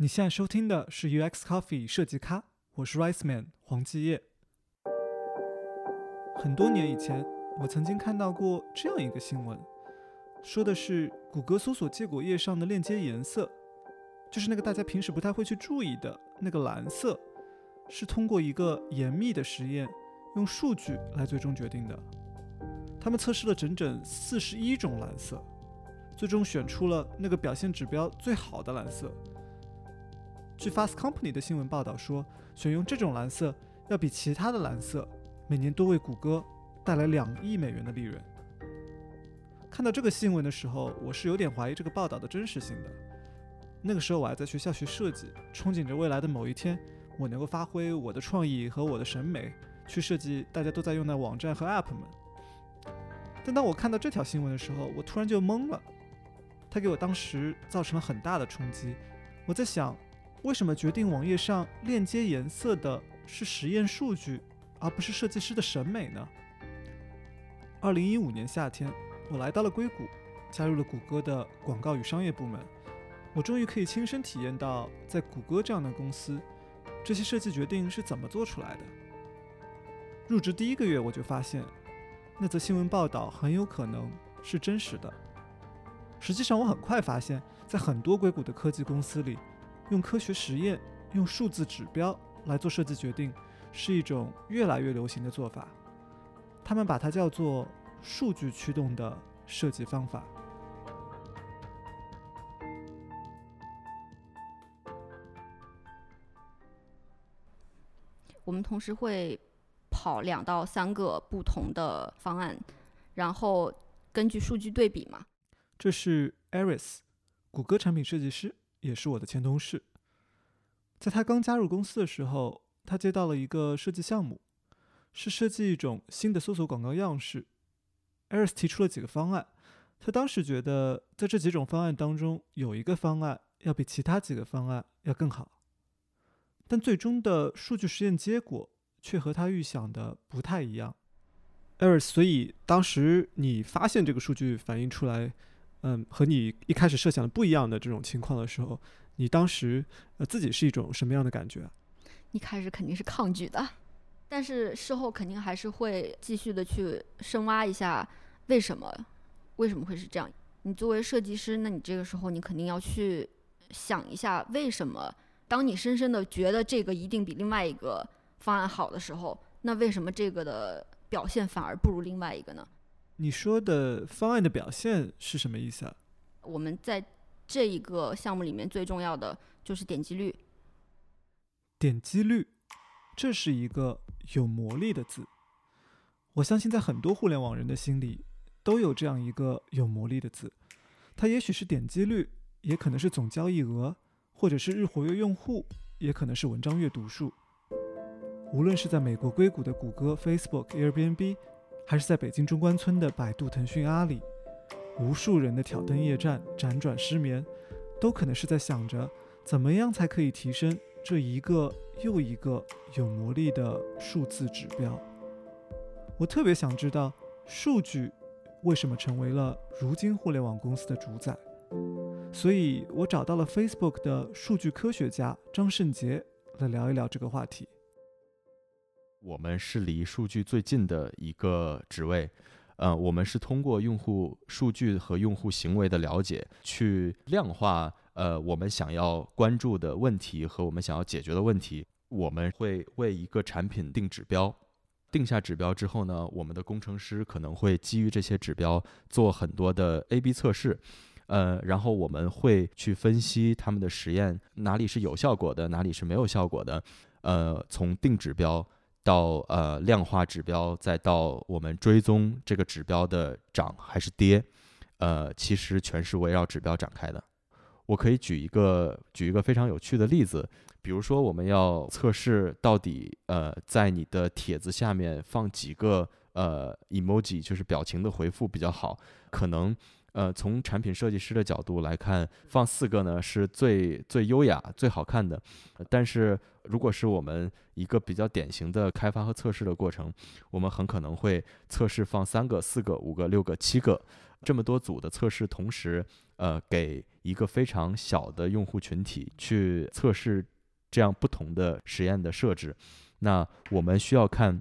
你现在收听的是 UX Coffee 设计咖，我是 Rice Man 黄继业。很多年以前，我曾经看到过这样一个新闻，说的是谷歌搜索结果页上的链接颜色，就是那个大家平时不太会去注意的那个蓝色，是通过一个严密的实验，用数据来最终决定的。他们测试了整整四十一种蓝色，最终选出了那个表现指标最好的蓝色。据 Fast Company 的新闻报道说，选用这种蓝色要比其他的蓝色每年多为谷歌带来两亿美元的利润。看到这个新闻的时候，我是有点怀疑这个报道的真实性的。那个时候我还在学校学设计，憧憬着未来的某一天，我能够发挥我的创意和我的审美，去设计大家都在用的网站和 App 们。但当我看到这条新闻的时候，我突然就懵了。它给我当时造成了很大的冲击。我在想。为什么决定网页上链接颜色的是实验数据，而不是设计师的审美呢？二零一五年夏天，我来到了硅谷，加入了谷歌的广告与商业部门。我终于可以亲身体验到，在谷歌这样的公司，这些设计决定是怎么做出来的。入职第一个月，我就发现，那则新闻报道很有可能是真实的。实际上，我很快发现，在很多硅谷的科技公司里。用科学实验、用数字指标来做设计决定，是一种越来越流行的做法。他们把它叫做“数据驱动的设计方法”。我们同时会跑两到三个不同的方案，然后根据数据对比嘛。这是 Aris，谷歌产品设计师。也是我的前同事，在他刚加入公司的时候，他接到了一个设计项目，是设计一种新的搜索广告样式。艾瑞斯提出了几个方案，他当时觉得在这几种方案当中，有一个方案要比其他几个方案要更好，但最终的数据实验结果却和他预想的不太一样。艾瑞斯，所以当时你发现这个数据反映出来。嗯，和你一开始设想的不一样的这种情况的时候，你当时呃自己是一种什么样的感觉？一开始肯定是抗拒的，但是事后肯定还是会继续的去深挖一下为什么为什么会是这样。你作为设计师，那你这个时候你肯定要去想一下为什么。当你深深的觉得这个一定比另外一个方案好的时候，那为什么这个的表现反而不如另外一个呢？你说的方案的表现是什么意思啊？我们在这一个项目里面最重要的就是点击率。点击率，这是一个有魔力的字。我相信在很多互联网人的心里都有这样一个有魔力的字，它也许是点击率，也可能是总交易额，或者是日活跃用户，也可能是文章阅读数。无论是在美国硅谷的谷歌、Facebook、Airbnb。还是在北京中关村的百度、腾讯、阿里，无数人的挑灯夜战、辗转失眠，都可能是在想着怎么样才可以提升这一个又一个有魔力的数字指标。我特别想知道，数据为什么成为了如今互联网公司的主宰？所以我找到了 Facebook 的数据科学家张胜杰来聊一聊这个话题。我们是离数据最近的一个职位，呃，我们是通过用户数据和用户行为的了解，去量化呃我们想要关注的问题和我们想要解决的问题。我们会为一个产品定指标，定下指标之后呢，我们的工程师可能会基于这些指标做很多的 A/B 测试，呃，然后我们会去分析他们的实验哪里是有效果的，哪里是没有效果的，呃，从定指标。到呃量化指标，再到我们追踪这个指标的涨还是跌，呃，其实全是围绕指标展开的。我可以举一个举一个非常有趣的例子，比如说我们要测试到底呃在你的帖子下面放几个呃 emoji，就是表情的回复比较好，可能。呃，从产品设计师的角度来看，放四个呢是最最优雅、最好看的。但是，如果是我们一个比较典型的开发和测试的过程，我们很可能会测试放三个、四个、五个、六个、七个这么多组的测试，同时呃给一个非常小的用户群体去测试这样不同的实验的设置。那我们需要看，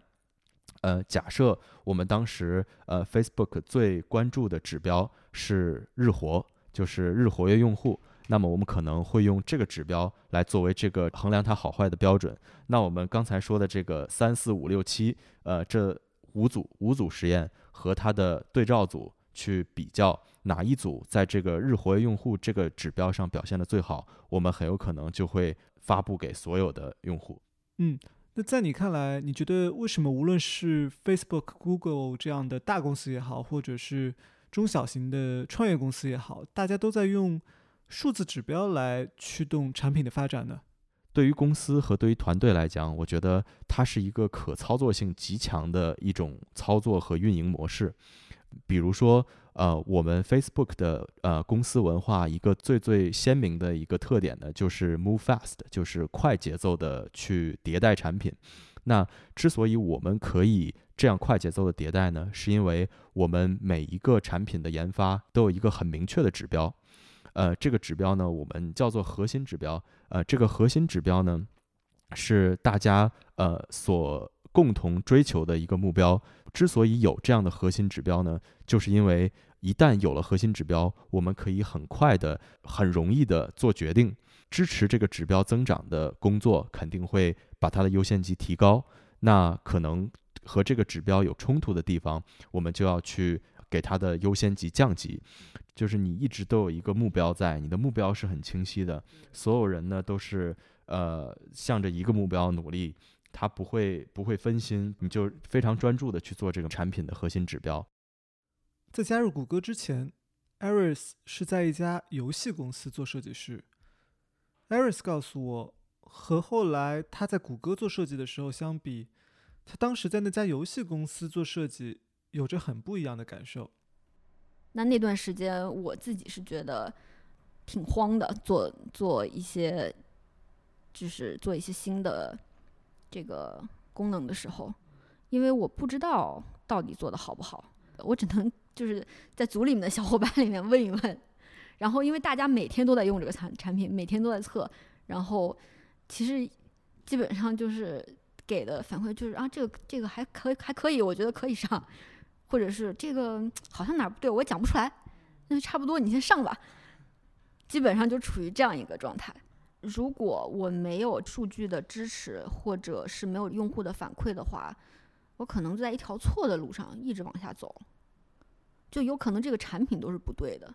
呃，假设我们当时呃 Facebook 最关注的指标是日活，就是日活跃用户。那么我们可能会用这个指标来作为这个衡量它好坏的标准。那我们刚才说的这个三四五六七，呃，这五组五组实验和它的对照组去比较，哪一组在这个日活跃用户这个指标上表现的最好，我们很有可能就会发布给所有的用户。嗯，那在你看来，你觉得为什么无论是 Facebook、Google 这样的大公司也好，或者是中小型的创业公司也好，大家都在用？数字指标来驱动产品的发展呢？对于公司和对于团队来讲，我觉得它是一个可操作性极强的一种操作和运营模式。比如说，呃，我们 Facebook 的呃公司文化一个最最鲜明的一个特点呢，就是 move fast，就是快节奏的去迭代产品。那之所以我们可以这样快节奏的迭代呢，是因为我们每一个产品的研发都有一个很明确的指标。呃，这个指标呢，我们叫做核心指标。呃，这个核心指标呢，是大家呃所共同追求的一个目标。之所以有这样的核心指标呢，就是因为一旦有了核心指标，我们可以很快的、很容易的做决定。支持这个指标增长的工作，肯定会把它的优先级提高。那可能和这个指标有冲突的地方，我们就要去给它的优先级降级。就是你一直都有一个目标在，你的目标是很清晰的，所有人呢都是呃向着一个目标努力，他不会不会分心，你就非常专注的去做这个产品的核心指标。在加入谷歌之前，Aris 是在一家游戏公司做设计师。Aris 告诉我，和后来他在谷歌做设计的时候相比，他当时在那家游戏公司做设计有着很不一样的感受。那那段时间，我自己是觉得挺慌的，做做一些，就是做一些新的这个功能的时候，因为我不知道到底做的好不好，我只能就是在组里面的小伙伴里面问一问，然后因为大家每天都在用这个产产品，每天都在测，然后其实基本上就是给的反馈就是啊，这个这个还可以还可以，我觉得可以上。或者是这个好像哪儿不对，我讲不出来，那就差不多，你先上吧。基本上就处于这样一个状态。如果我没有数据的支持，或者是没有用户的反馈的话，我可能就在一条错的路上一直往下走，就有可能这个产品都是不对的。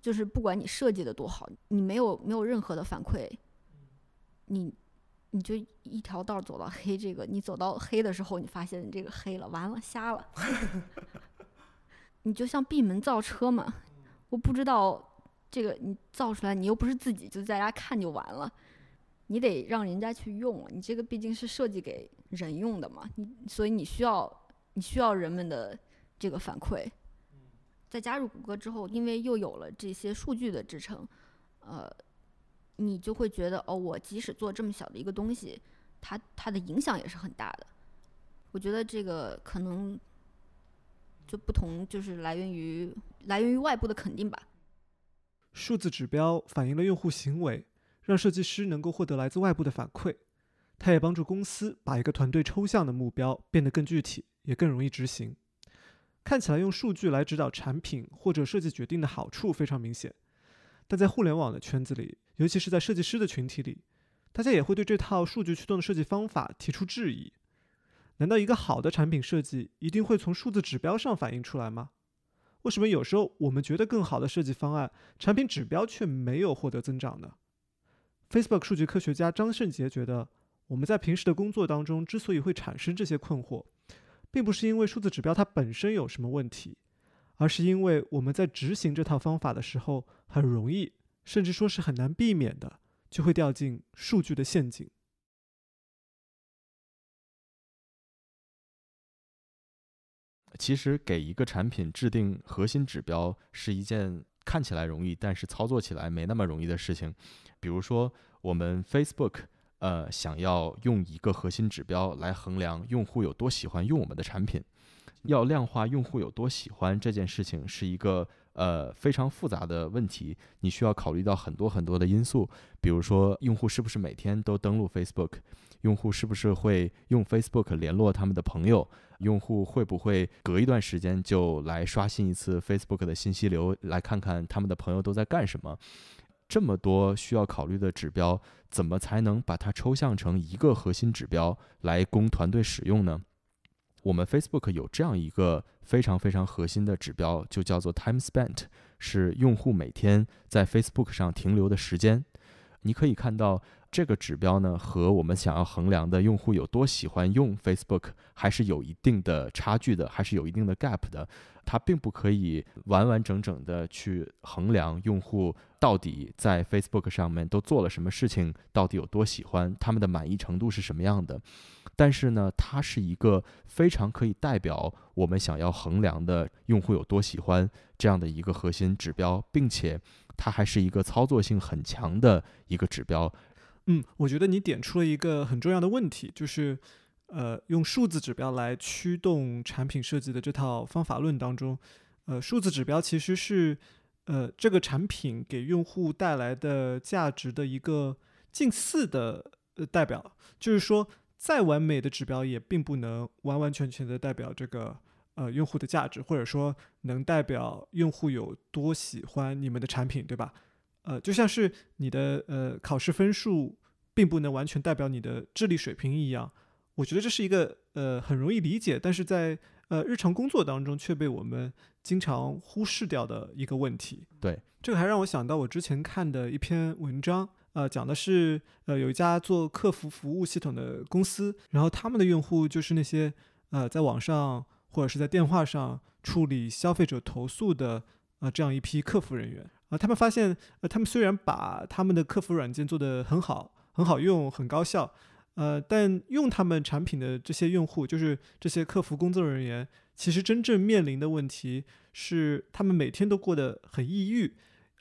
就是不管你设计的多好，你没有没有任何的反馈，你。你就一条道走到黑，这个你走到黑的时候，你发现你这个黑了，完了，瞎了。你就像闭门造车嘛，我不知道这个你造出来，你又不是自己就在家看就完了，你得让人家去用，你这个毕竟是设计给人用的嘛，你所以你需要你需要人们的这个反馈。在加入谷歌之后，因为又有了这些数据的支撑，呃。你就会觉得哦，我即使做这么小的一个东西，它它的影响也是很大的。我觉得这个可能就不同，就是来源于来源于外部的肯定吧。数字指标反映了用户行为，让设计师能够获得来自外部的反馈。它也帮助公司把一个团队抽象的目标变得更具体，也更容易执行。看起来用数据来指导产品或者设计决定的好处非常明显。但在互联网的圈子里，尤其是在设计师的群体里，大家也会对这套数据驱动的设计方法提出质疑。难道一个好的产品设计一定会从数字指标上反映出来吗？为什么有时候我们觉得更好的设计方案，产品指标却没有获得增长呢？Facebook 数据科学家张胜杰觉得，我们在平时的工作当中之所以会产生这些困惑，并不是因为数字指标它本身有什么问题。而是因为我们在执行这套方法的时候，很容易，甚至说是很难避免的，就会掉进数据的陷阱。其实，给一个产品制定核心指标是一件看起来容易，但是操作起来没那么容易的事情。比如说，我们 Facebook，呃，想要用一个核心指标来衡量用户有多喜欢用我们的产品。要量化用户有多喜欢这件事情是一个呃非常复杂的问题，你需要考虑到很多很多的因素，比如说用户是不是每天都登录 Facebook，用户是不是会用 Facebook 联络他们的朋友，用户会不会隔一段时间就来刷新一次 Facebook 的信息流，来看看他们的朋友都在干什么。这么多需要考虑的指标，怎么才能把它抽象成一个核心指标来供团队使用呢？我们 Facebook 有这样一个非常非常核心的指标，就叫做 Time Spent，是用户每天在 Facebook 上停留的时间。你可以看到这个指标呢，和我们想要衡量的用户有多喜欢用 Facebook 还是有一定的差距的，还是有一定的 gap 的。它并不可以完完整整的去衡量用户到底在 Facebook 上面都做了什么事情，到底有多喜欢，他们的满意程度是什么样的。但是呢，它是一个非常可以代表我们想要衡量的用户有多喜欢这样的一个核心指标，并且它还是一个操作性很强的一个指标。嗯，我觉得你点出了一个很重要的问题，就是。呃，用数字指标来驱动产品设计的这套方法论当中，呃，数字指标其实是呃这个产品给用户带来的价值的一个近似的呃代表。就是说，再完美的指标也并不能完完全全的代表这个呃用户的价值，或者说能代表用户有多喜欢你们的产品，对吧？呃，就像是你的呃考试分数并不能完全代表你的智力水平一样。我觉得这是一个呃很容易理解，但是在呃日常工作当中却被我们经常忽视掉的一个问题。对，这个还让我想到我之前看的一篇文章，呃，讲的是呃有一家做客服服务系统的公司，然后他们的用户就是那些呃在网上或者是在电话上处理消费者投诉的呃这样一批客服人员啊，他们发现呃他们虽然把他们的客服软件做得很好，很好用，很高效。呃，但用他们产品的这些用户，就是这些客服工作人员，其实真正面临的问题是，他们每天都过得很抑郁，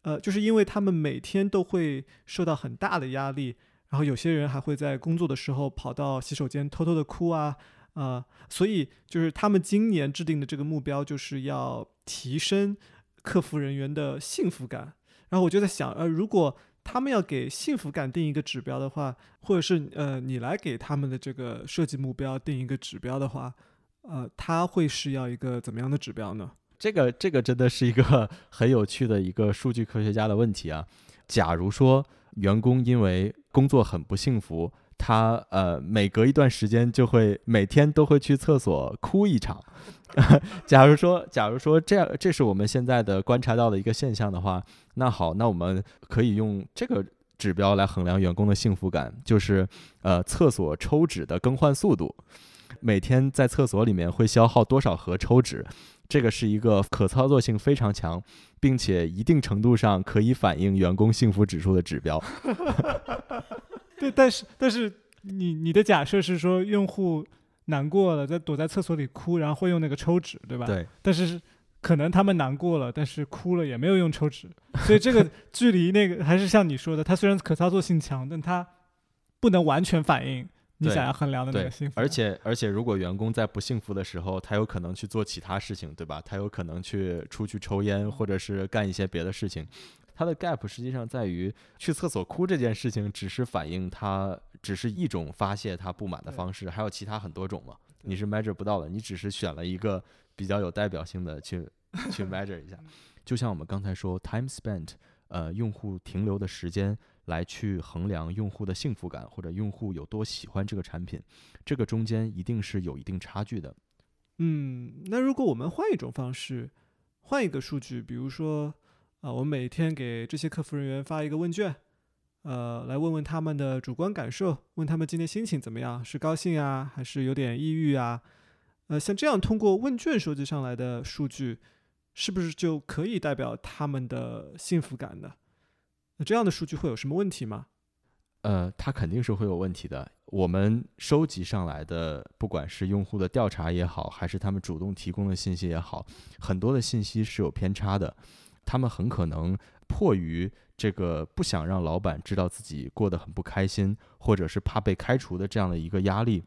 呃，就是因为他们每天都会受到很大的压力，然后有些人还会在工作的时候跑到洗手间偷偷的哭啊，啊，所以就是他们今年制定的这个目标，就是要提升客服人员的幸福感。然后我就在想，呃，如果他们要给幸福感定一个指标的话，或者是呃，你来给他们的这个设计目标定一个指标的话，呃，他会是要一个怎么样的指标呢？这个这个真的是一个很有趣的一个数据科学家的问题啊。假如说员工因为工作很不幸福，他呃每隔一段时间就会每天都会去厕所哭一场。假如说，假如说这样，这是我们现在的观察到的一个现象的话，那好，那我们可以用这个指标来衡量员工的幸福感，就是呃厕所抽纸的更换速度，每天在厕所里面会消耗多少盒抽纸，这个是一个可操作性非常强，并且一定程度上可以反映员工幸福指数的指标。对，但是但是你你的假设是说用户。难过了，在躲在厕所里哭，然后会用那个抽纸，对吧？对。但是可能他们难过了，但是哭了也没有用抽纸，所以这个 距离那个还是像你说的，它虽然可操作性强，但它不能完全反映你想要衡量的那个幸福。而且而且，如果员工在不幸福的时候，他有可能去做其他事情，对吧？他有可能去出去抽烟，或者是干一些别的事情。他的 gap 实际上在于去厕所哭这件事情，只是反映他。只是一种发泄他不满的方式，还有其他很多种嘛？你是 measure 不到的，你只是选了一个比较有代表性的去 去 measure 一下。就像我们刚才说，time spent，呃，用户停留的时间来去衡量用户的幸福感或者用户有多喜欢这个产品，这个中间一定是有一定差距的。嗯，那如果我们换一种方式，换一个数据，比如说啊，我们每天给这些客服人员发一个问卷。呃，来问问他们的主观感受，问他们今天心情怎么样，是高兴啊，还是有点抑郁啊？呃，像这样通过问卷收集上来的数据，是不是就可以代表他们的幸福感呢？那这样的数据会有什么问题吗？呃，它肯定是会有问题的。我们收集上来的，不管是用户的调查也好，还是他们主动提供的信息也好，很多的信息是有偏差的。他们很可能迫于这个不想让老板知道自己过得很不开心，或者是怕被开除的这样的一个压力，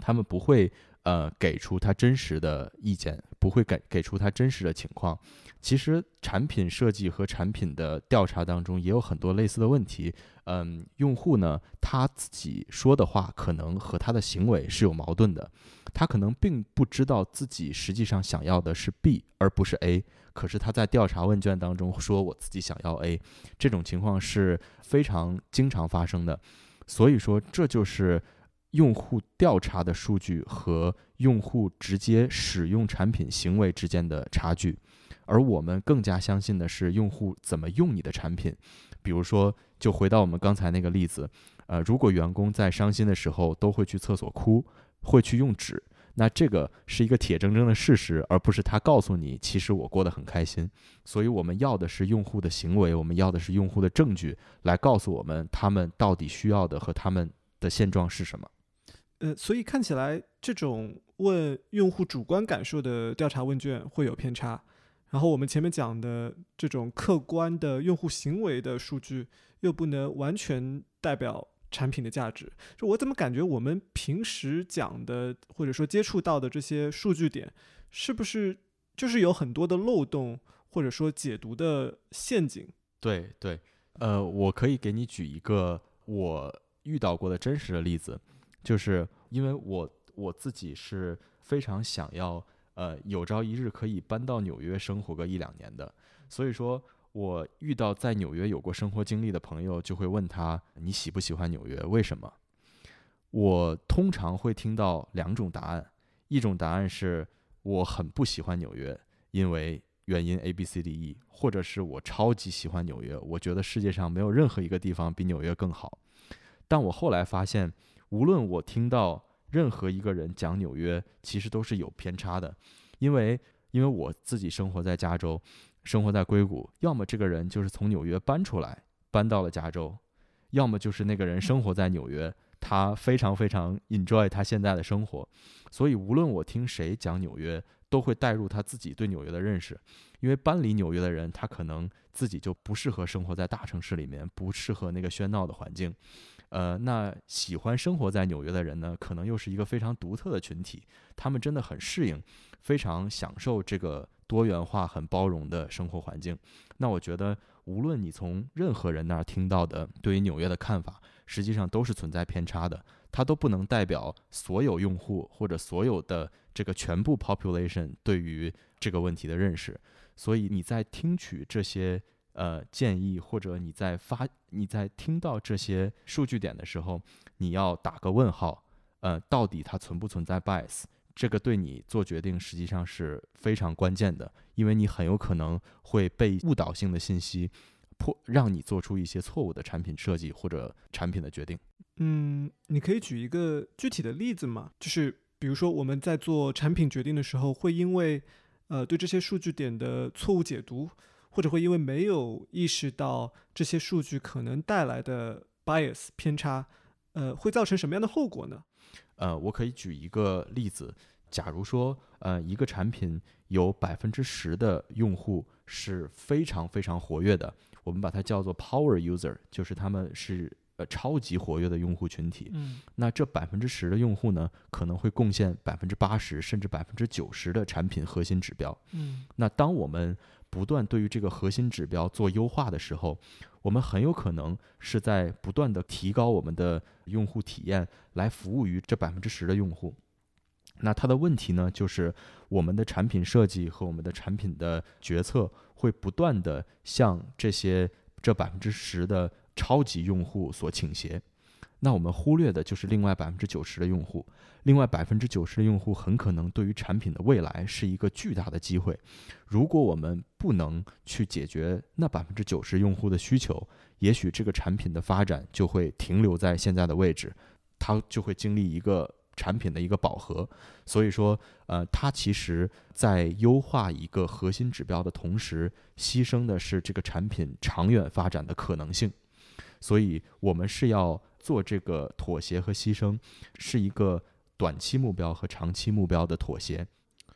他们不会呃给出他真实的意见，不会给给出他真实的情况。其实产品设计和产品的调查当中也有很多类似的问题。嗯，用户呢他自己说的话可能和他的行为是有矛盾的，他可能并不知道自己实际上想要的是 B 而不是 A，可是他在调查问卷当中说我自己想要 A，这种情况是非常经常发生的。所以说，这就是用户调查的数据和用户直接使用产品行为之间的差距。而我们更加相信的是用户怎么用你的产品。比如说，就回到我们刚才那个例子，呃，如果员工在伤心的时候都会去厕所哭，会去用纸，那这个是一个铁铮铮的事实，而不是他告诉你，其实我过得很开心。所以我们要的是用户的行为，我们要的是用户的证据，来告诉我们他们到底需要的和他们的现状是什么。呃，所以看起来这种问用户主观感受的调查问卷会有偏差。然后我们前面讲的这种客观的用户行为的数据，又不能完全代表产品的价值。就我怎么感觉我们平时讲的或者说接触到的这些数据点，是不是就是有很多的漏洞，或者说解读的陷阱？对对，呃，我可以给你举一个我遇到过的真实的例子，就是因为我我自己是非常想要。呃，有朝一日可以搬到纽约生活个一两年的，所以说，我遇到在纽约有过生活经历的朋友，就会问他你喜不喜欢纽约？为什么？我通常会听到两种答案，一种答案是我很不喜欢纽约，因为原因 A B C D E，或者是我超级喜欢纽约，我觉得世界上没有任何一个地方比纽约更好。但我后来发现，无论我听到。任何一个人讲纽约，其实都是有偏差的，因为因为我自己生活在加州，生活在硅谷，要么这个人就是从纽约搬出来，搬到了加州，要么就是那个人生活在纽约，他非常非常 enjoy 他现在的生活，所以无论我听谁讲纽约，都会带入他自己对纽约的认识，因为搬离纽约的人，他可能自己就不适合生活在大城市里面，不适合那个喧闹的环境。呃，那喜欢生活在纽约的人呢，可能又是一个非常独特的群体。他们真的很适应，非常享受这个多元化、很包容的生活环境。那我觉得，无论你从任何人那儿听到的对于纽约的看法，实际上都是存在偏差的。它都不能代表所有用户或者所有的这个全部 population 对于这个问题的认识。所以你在听取这些。呃，建议或者你在发你在听到这些数据点的时候，你要打个问号。呃，到底它存不存在 bias？这个对你做决定实际上是非常关键的，因为你很有可能会被误导性的信息迫让你做出一些错误的产品设计或者产品的决定。嗯，你可以举一个具体的例子吗？就是比如说我们在做产品决定的时候，会因为呃对这些数据点的错误解读。或者会因为没有意识到这些数据可能带来的 bias 偏差，呃，会造成什么样的后果呢？呃，我可以举一个例子，假如说，呃，一个产品有百分之十的用户是非常非常活跃的，我们把它叫做 power user，就是他们是呃超级活跃的用户群体。嗯，那这百分之十的用户呢，可能会贡献百分之八十甚至百分之九十的产品核心指标。嗯，那当我们不断对于这个核心指标做优化的时候，我们很有可能是在不断的提高我们的用户体验，来服务于这百分之十的用户。那它的问题呢，就是我们的产品设计和我们的产品的决策会不断的向这些这百分之十的超级用户所倾斜。那我们忽略的就是另外百分之九十的用户。另外百分之九十的用户很可能对于产品的未来是一个巨大的机会。如果我们不能去解决那百分之九十用户的需求，也许这个产品的发展就会停留在现在的位置，它就会经历一个产品的一个饱和。所以说，呃，它其实在优化一个核心指标的同时，牺牲的是这个产品长远发展的可能性。所以我们是要做这个妥协和牺牲，是一个。短期目标和长期目标的妥协。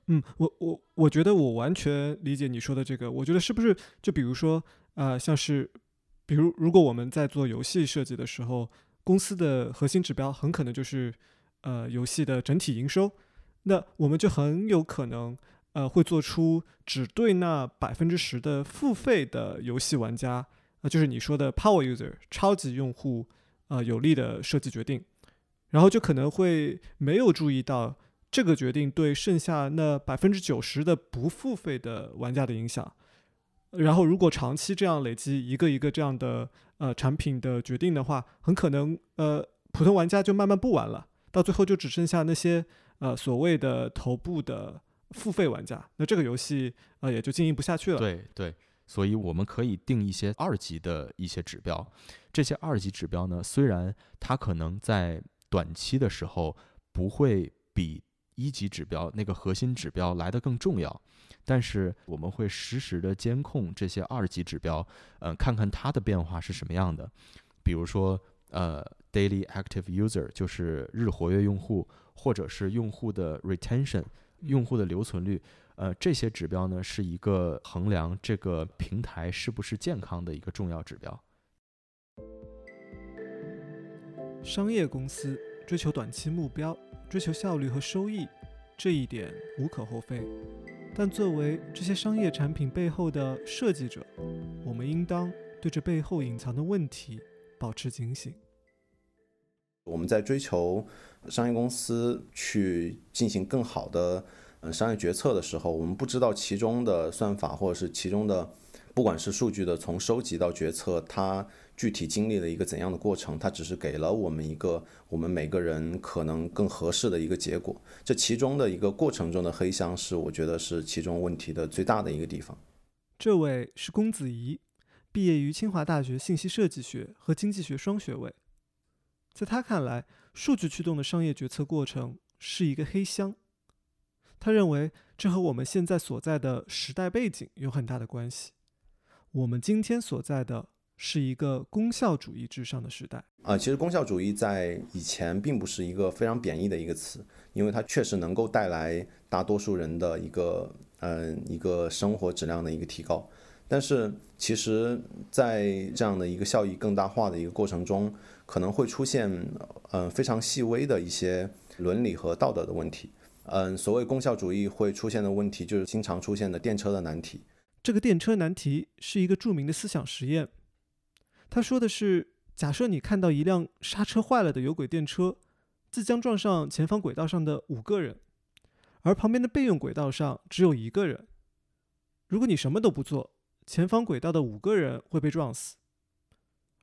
嗯，我我我觉得我完全理解你说的这个。我觉得是不是就比如说，呃，像是，比如如果我们在做游戏设计的时候，公司的核心指标很可能就是，呃，游戏的整体营收。那我们就很有可能，呃，会做出只对那百分之十的付费的游戏玩家，呃，就是你说的 power user 超级用户，呃，有利的设计决定，然后就可能会没有注意到这个决定对剩下那百分之九十的不付费的玩家的影响。然后，如果长期这样累积一个一个这样的呃产品的决定的话，很可能呃普通玩家就慢慢不玩了，到最后就只剩下那些呃所谓的头部的付费玩家，那这个游戏呃也就经营不下去了。对对，所以我们可以定一些二级的一些指标，这些二级指标呢，虽然它可能在短期的时候不会比一级指标那个核心指标来得更重要。但是我们会实时的监控这些二级指标，嗯，看看它的变化是什么样的。比如说，呃，daily active user 就是日活跃用户，或者是用户的 retention，用户的留存率，呃，这些指标呢是一个衡量这个平台是不是健康的一个重要指标。商业公司追求短期目标，追求效率和收益，这一点无可厚非。但作为这些商业产品背后的设计者，我们应当对这背后隐藏的问题保持警醒。我们在追求商业公司去进行更好的嗯商业决策的时候，我们不知道其中的算法或者是其中的，不管是数据的从收集到决策，它。具体经历了一个怎样的过程？它只是给了我们一个我们每个人可能更合适的一个结果。这其中的一个过程中的黑箱，是我觉得是其中问题的最大的一个地方。这位是龚子怡，毕业于清华大学信息设计学和经济学双学位。在他看来，数据驱动的商业决策过程是一个黑箱。他认为这和我们现在所在的时代背景有很大的关系。我们今天所在的。是一个功效主义至上的时代啊！其实功效主义在以前并不是一个非常贬义的一个词，因为它确实能够带来大多数人的一个嗯一个生活质量的一个提高。但是其实，在这样的一个效益更大化的一个过程中，可能会出现嗯非常细微的一些伦理和道德的问题。嗯，所谓功效主义会出现的问题，就是经常出现的电车的难题。这个电车难题是一个著名的思想实验。他说的是：假设你看到一辆刹车坏了的有轨电车，即将撞上前方轨道上的五个人，而旁边的备用轨道上只有一个人。如果你什么都不做，前方轨道的五个人会被撞死。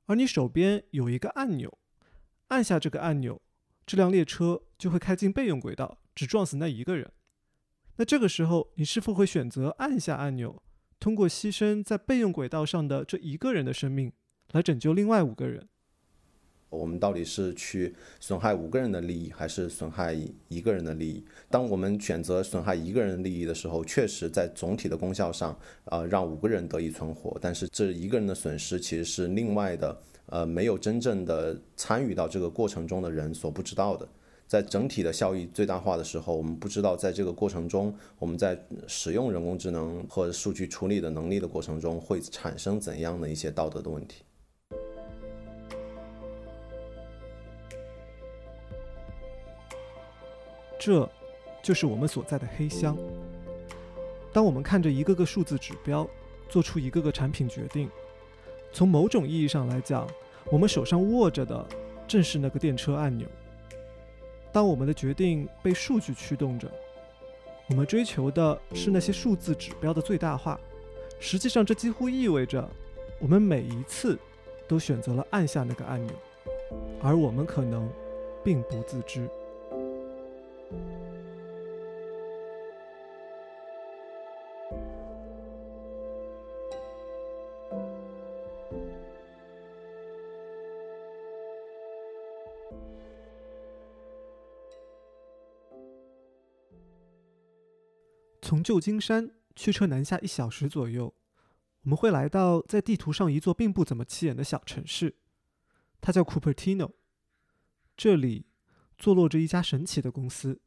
而你手边有一个按钮，按下这个按钮，这辆列车就会开进备用轨道，只撞死那一个人。那这个时候，你是否会选择按下按钮，通过牺牲在备用轨道上的这一个人的生命？来拯救另外五个人，我们到底是去损害五个人的利益，还是损害一个人的利益？当我们选择损害一个人的利益的时候，确实在总体的功效上，呃，让五个人得以存活。但是这一个人的损失，其实是另外的，呃，没有真正的参与到这个过程中的人所不知道的。在整体的效益最大化的时候，我们不知道在这个过程中，我们在使用人工智能或者数据处理的能力的过程中，会产生怎样的一些道德的问题。这，就是我们所在的黑箱。当我们看着一个个数字指标，做出一个个产品决定，从某种意义上来讲，我们手上握着的正是那个电车按钮。当我们的决定被数据驱动着，我们追求的是那些数字指标的最大化。实际上，这几乎意味着，我们每一次都选择了按下那个按钮，而我们可能并不自知。旧金山驱车南下一小时左右，我们会来到在地图上一座并不怎么起眼的小城市，它叫 Cupertino。这里坐落着一家神奇的公司，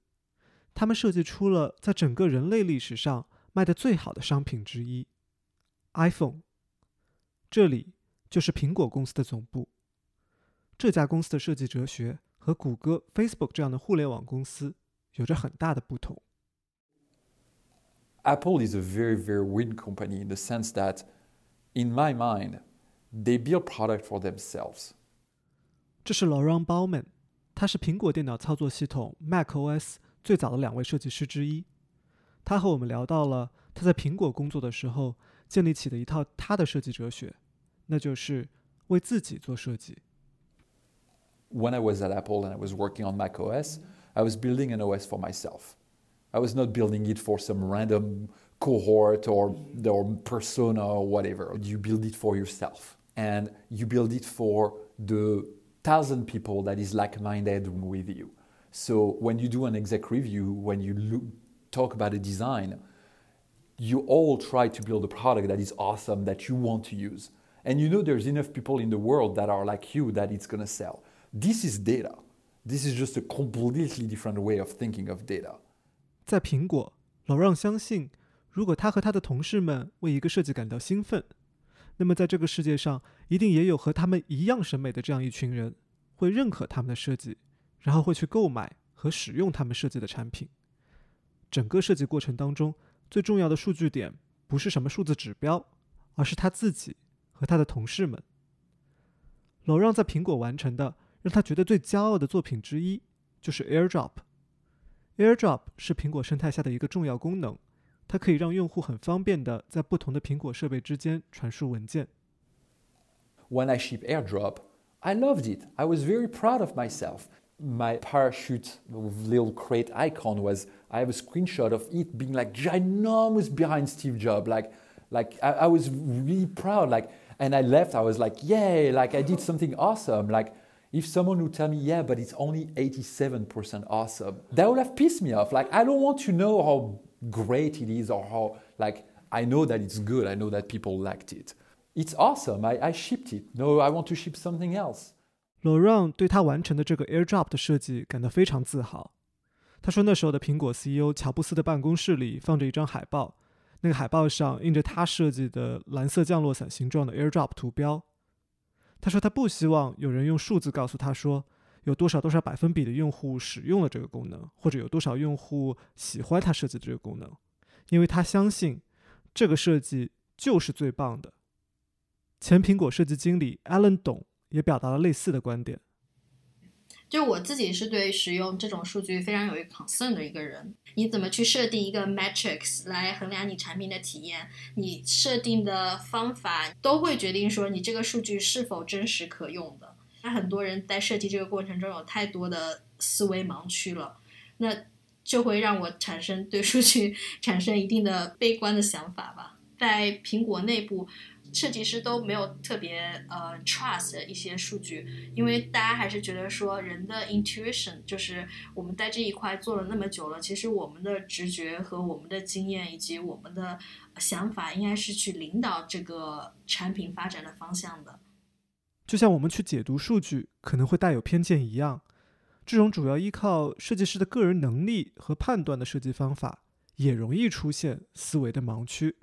他们设计出了在整个人类历史上卖的最好的商品之一 ——iPhone。这里就是苹果公司的总部。这家公司的设计哲学和谷歌、Facebook 这样的互联网公司有着很大的不同。Apple is a very, very weird company in the sense that, in my mind, they build product for themselves. 这是 Laurent Bauman，他是苹果电脑操作系统 macOS 最早的两位设计师之一。他和我们聊到了他在苹果工作的时候建立起的一套他的设计哲学，那就是为自己做设计。 When I was at Apple and I was working on macOS, I was building an OS for myself. I was not building it for some random cohort or, or persona or whatever. You build it for yourself. And you build it for the thousand people that is like-minded with you. So when you do an exec review, when you look, talk about a design, you all try to build a product that is awesome that you want to use. And you know there's enough people in the world that are like you that it's going to sell. This is data. This is just a completely different way of thinking of data. 在苹果，老让相信，如果他和他的同事们为一个设计感到兴奋，那么在这个世界上一定也有和他们一样审美的这样一群人，会认可他们的设计，然后会去购买和使用他们设计的产品。整个设计过程当中，最重要的数据点不是什么数字指标，而是他自己和他的同事们。老让在苹果完成的让他觉得最骄傲的作品之一，就是 AirDrop。AirDrop 是苹果生态下的一个重要功能，它可以让用户很方便的在不同的苹果设备之间传输文件。 When I ship AirDrop, I loved it. I was very proud of myself. My parachute little crate icon was I have a screenshot of it being like ginormous behind Steve Jobs. Like like I, I was really proud. Like and I left, I was like, yay, like I did something awesome. Like if someone would tell me, yeah, but it's only 87% awesome, that would have pissed me off. Like I don't want to know how great it is or how like I know that it's good. I know that people liked it. It's awesome. I, I shipped it. No, I want to ship something else. Laurent 对他完成的这个 AirDrop 的设计感到非常自豪。他说，那时候的苹果 CEO 乔布斯的办公室里放着一张海报，那个海报上印着他设计的蓝色降落伞形状的 AirDrop 图标。 他说，他不希望有人用数字告诉他说有多少多少百分比的用户使用了这个功能，或者有多少用户喜欢他设计的这个功能，因为他相信这个设计就是最棒的。前苹果设计经理 Alan 董也表达了类似的观点。就我自己是对使用这种数据非常有一个 concern 的一个人。你怎么去设定一个 metrics 来衡量你产品的体验？你设定的方法都会决定说你这个数据是否真实可用的。那很多人在设计这个过程中有太多的思维盲区了，那就会让我产生对数据 产生一定的悲观的想法吧。在苹果内部。设计师都没有特别呃 trust 一些数据，因为大家还是觉得说人的 intuition 就是我们在这一块做了那么久了，其实我们的直觉和我们的经验以及我们的想法，应该是去领导这个产品发展的方向的。就像我们去解读数据可能会带有偏见一样，这种主要依靠设计师的个人能力和判断的设计方法，也容易出现思维的盲区。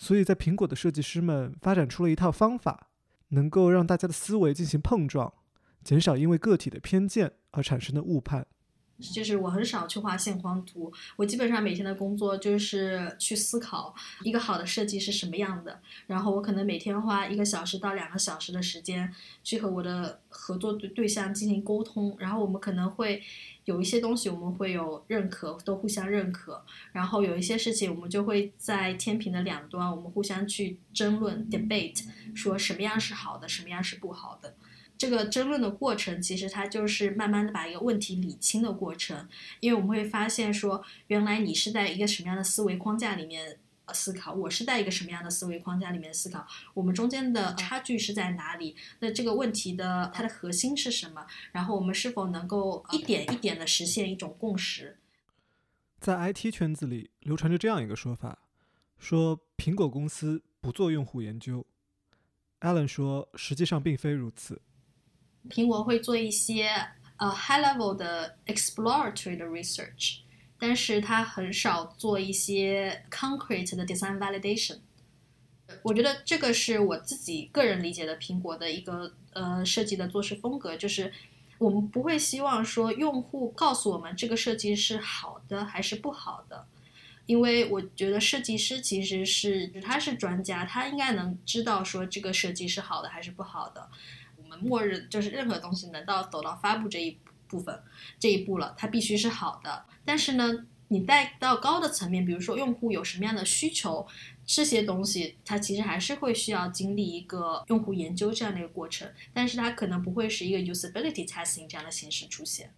所以在苹果的设计师们发展出了一套方法，能够让大家的思维进行碰撞，减少因为个体的偏见而产生的误判。就是我很少去画线框图，我基本上每天的工作就是去思考一个好的设计是什么样的，然后我可能每天花一个小时到两个小时的时间去和我的合作对对象进行沟通，然后我们可能会有一些东西我们会有认可，都互相认可，然后有一些事情我们就会在天平的两端，我们互相去争论 debate，说什么样是好的，什么样是不好的。这个争论的过程，其实它就是慢慢的把一个问题理清的过程，因为我们会发现说，原来你是在一个什么样的思维框架里面思考，我是在一个什么样的思维框架里面思考，我们中间的差距是在哪里？那这个问题的它的核心是什么？然后我们是否能够一点一点的实现一种共识？在 IT 圈子里流传着这样一个说法，说苹果公司不做用户研究。Allen 说，实际上并非如此。苹果会做一些呃 high level 的 exploratory 的 research，但是它很少做一些 concrete 的 design validation。我觉得这个是我自己个人理解的苹果的一个呃设计的做事风格，就是我们不会希望说用户告诉我们这个设计是好的还是不好的，因为我觉得设计师其实是他是专家，他应该能知道说这个设计是好的还是不好的。我们默认就是任何东西能到走到发布这一部分这一步了，它必须是好的。但是呢，你带到高的层面，比如说用户有什么样的需求。这些东西，它其实还是会需要经历一个用户研究这样的一个过程，但是它可能不会是一个 usability testing 这样的形式出现。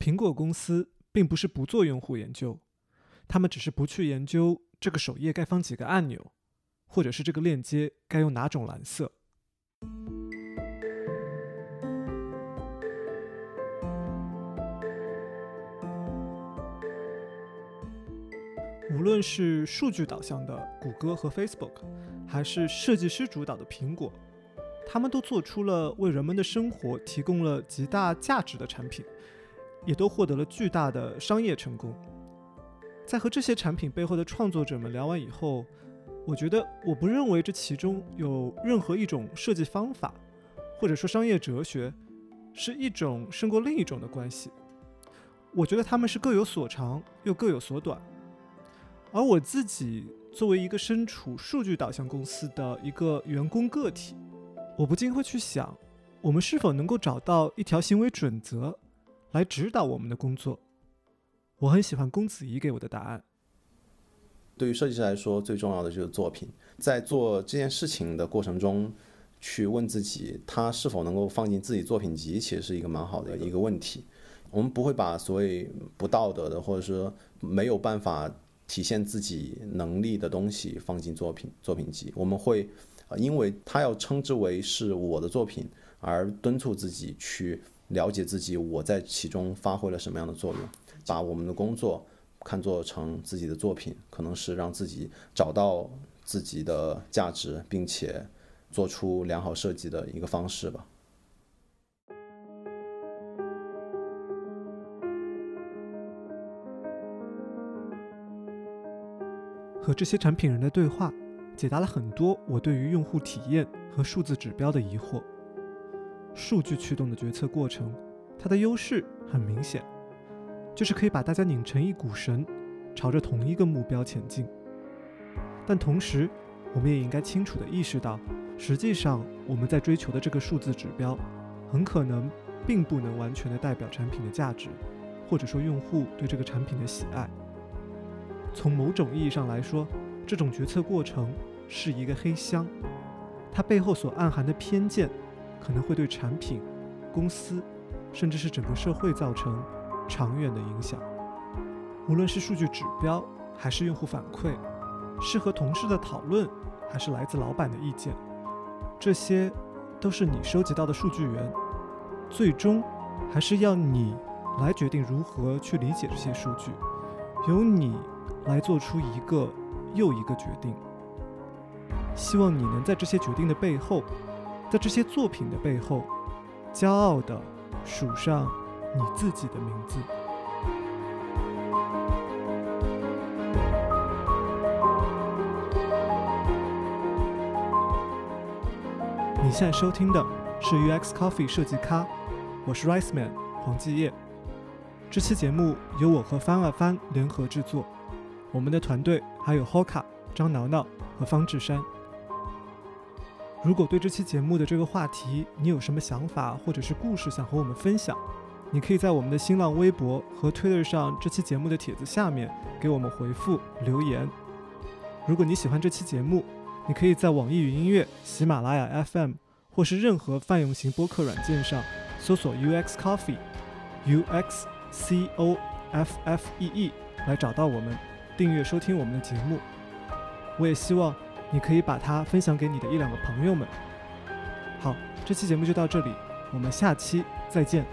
苹果公司并不是不做用户研究，他们只是不去研究这个首页该放几个按钮，或者是这个链接该用哪种蓝色。无论是数据导向的谷歌和 Facebook，还是设计师主导的苹果，他们都做出了为人们的生活提供了极大价值的产品，也都获得了巨大的商业成功。在和这些产品背后的创作者们聊完以后，我觉得我不认为这其中有任何一种设计方法，或者说商业哲学，是一种胜过另一种的关系。我觉得他们是各有所长，又各有所短。而我自己作为一个身处数据导向公司的一个员工个体，我不禁会去想，我们是否能够找到一条行为准则，来指导我们的工作？我很喜欢公子怡给我的答案。对于设计师来说，最重要的就是作品。在做这件事情的过程中，去问自己，他是否能够放进自己作品集，其实是一个蛮好的一个问题。我们不会把所谓不道德的，或者说没有办法。体现自己能力的东西放进作品作品集，我们会，呃，因为他要称之为是我的作品，而敦促自己去了解自己我在其中发挥了什么样的作用，把我们的工作看作成自己的作品，可能是让自己找到自己的价值，并且做出良好设计的一个方式吧。和这些产品人的对话，解答了很多我对于用户体验和数字指标的疑惑。数据驱动的决策过程，它的优势很明显，就是可以把大家拧成一股绳，朝着同一个目标前进。但同时，我们也应该清楚地意识到，实际上我们在追求的这个数字指标，很可能并不能完全的代表产品的价值，或者说用户对这个产品的喜爱。从某种意义上来说，这种决策过程是一个黑箱，它背后所暗含的偏见，可能会对产品、公司，甚至是整个社会造成长远的影响。无论是数据指标，还是用户反馈，是和同事的讨论，还是来自老板的意见，这些都是你收集到的数据源，最终还是要你来决定如何去理解这些数据，由你。来做出一个又一个决定。希望你能在这些决定的背后，在这些作品的背后，骄傲地署上你自己的名字。你现在收听的是 UX Coffee 设计咖，我是 Rice Man 黄继业。这期节目由我和翻二翻联合制作。我们的团队还有 Hoka、张挠挠和方志山。如果对这期节目的这个话题你有什么想法或者是故事想和我们分享，你可以在我们的新浪微博和 Twitter 上这期节目的帖子下面给我们回复留言。如果你喜欢这期节目，你可以在网易云音乐、喜马拉雅 FM 或是任何泛用型播客软件上搜索 UX Coffee，U X C O F F E E 来找到我们。订阅收听我们的节目，我也希望你可以把它分享给你的一两个朋友们。好，这期节目就到这里，我们下期再见。